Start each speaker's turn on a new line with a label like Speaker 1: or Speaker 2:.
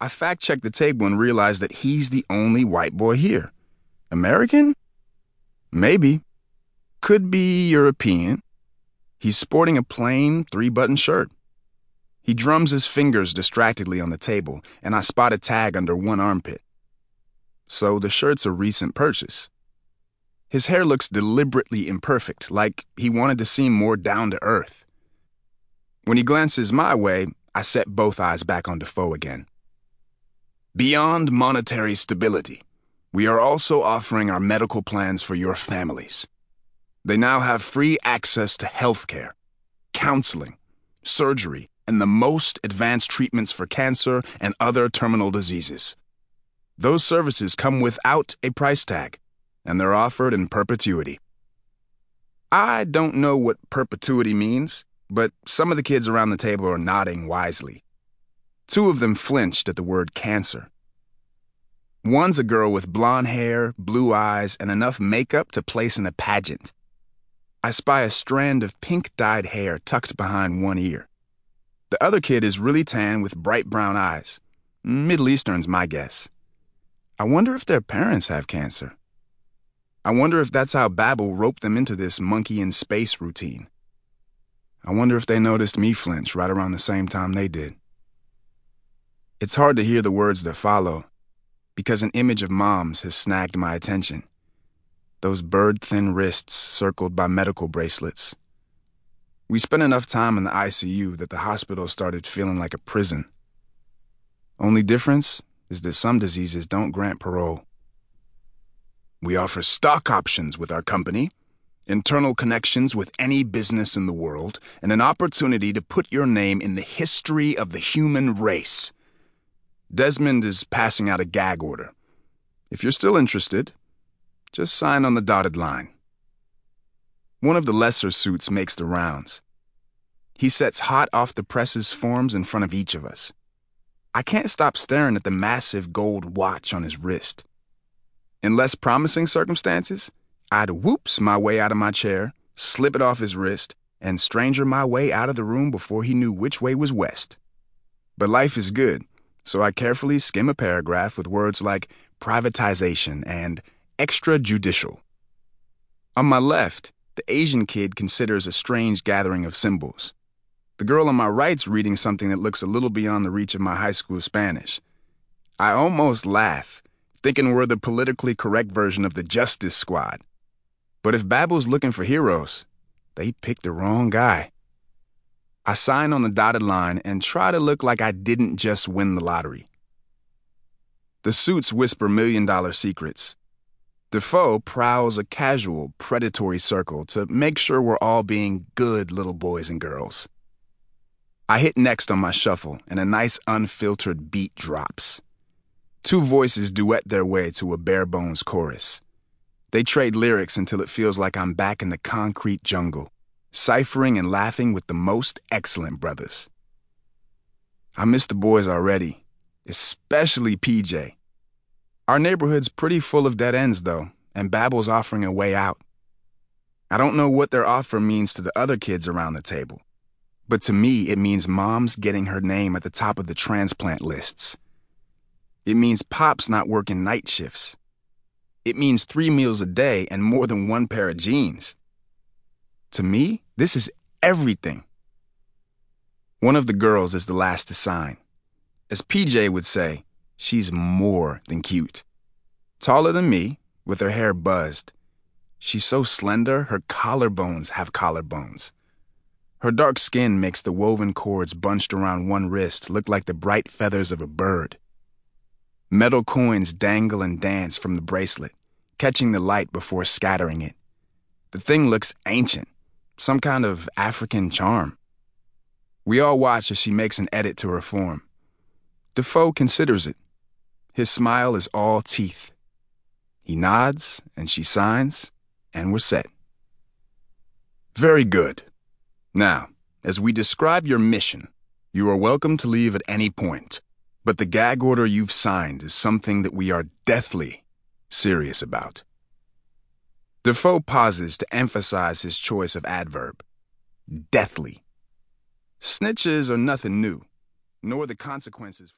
Speaker 1: I fact checked the table and realized that he's the only white boy here. American? Maybe. Could be European. He's sporting a plain three button shirt. He drums his fingers distractedly on the table, and I spot a tag under one armpit. So the shirt's a recent purchase. His hair looks deliberately imperfect, like he wanted to seem more down to earth. When he glances my way, I set both eyes back on Defoe again. Beyond monetary stability, we are also offering our medical plans for your families. They now have free access to healthcare, counseling, surgery, and the most advanced treatments for cancer and other terminal diseases. Those services come without a price tag, and they're offered in perpetuity. I don't know what perpetuity means, but some of the kids around the table are nodding wisely. Two of them flinched at the word cancer. One's a girl with blonde hair, blue eyes, and enough makeup to place in a pageant. I spy a strand of pink dyed hair tucked behind one ear. The other kid is really tan with bright brown eyes. Middle Eastern's my guess. I wonder if their parents have cancer. I wonder if that's how Babel roped them into this monkey in space routine. I wonder if they noticed me flinch right around the same time they did. It's hard to hear the words that follow because an image of mom's has snagged my attention. Those bird thin wrists circled by medical bracelets. We spent enough time in the ICU that the hospital started feeling like a prison. Only difference is that some diseases don't grant parole. We offer stock options with our company, internal connections with any business in the world, and an opportunity to put your name in the history of the human race. Desmond is passing out a gag order. If you're still interested, just sign on the dotted line. One of the lesser suits makes the rounds. He sets hot off the presses forms in front of each of us. I can't stop staring at the massive gold watch on his wrist. In less promising circumstances, I'd whoops my way out of my chair, slip it off his wrist, and stranger my way out of the room before he knew which way was west. But life is good, so I carefully skim a paragraph with words like privatization and extrajudicial. On my left, the Asian kid considers a strange gathering of symbols. The girl on my right's reading something that looks a little beyond the reach of my high school Spanish. I almost laugh, thinking we're the politically correct version of the Justice Squad. But if Babel's looking for heroes, they picked the wrong guy. I sign on the dotted line and try to look like I didn't just win the lottery. The suits whisper million dollar secrets. Defoe prowls a casual, predatory circle to make sure we're all being good little boys and girls. I hit next on my shuffle, and a nice unfiltered beat drops. Two voices duet their way to a bare bones chorus. They trade lyrics until it feels like I'm back in the concrete jungle, ciphering and laughing with the most excellent brothers. I miss the boys already, especially PJ. Our neighborhood's pretty full of dead ends, though, and Babel's offering a way out. I don't know what their offer means to the other kids around the table. But to me, it means mom's getting her name at the top of the transplant lists. It means pop's not working night shifts. It means three meals a day and more than one pair of jeans. To me, this is everything. One of the girls is the last to sign. As PJ would say, she's more than cute. Taller than me, with her hair buzzed. She's so slender, her collarbones have collarbones. Her dark skin makes the woven cords bunched around one wrist look like the bright feathers of a bird. Metal coins dangle and dance from the bracelet, catching the light before scattering it. The thing looks ancient, some kind of African charm. We all watch as she makes an edit to her form. Defoe considers it. His smile is all teeth. He nods, and she signs, and we're set. Very good. Now, as we describe your mission, you are welcome to leave at any point, but the gag order you've signed is something that we are deathly serious about. Defoe pauses to emphasize his choice of adverb. Deathly. Snitches are nothing new, nor the consequences for.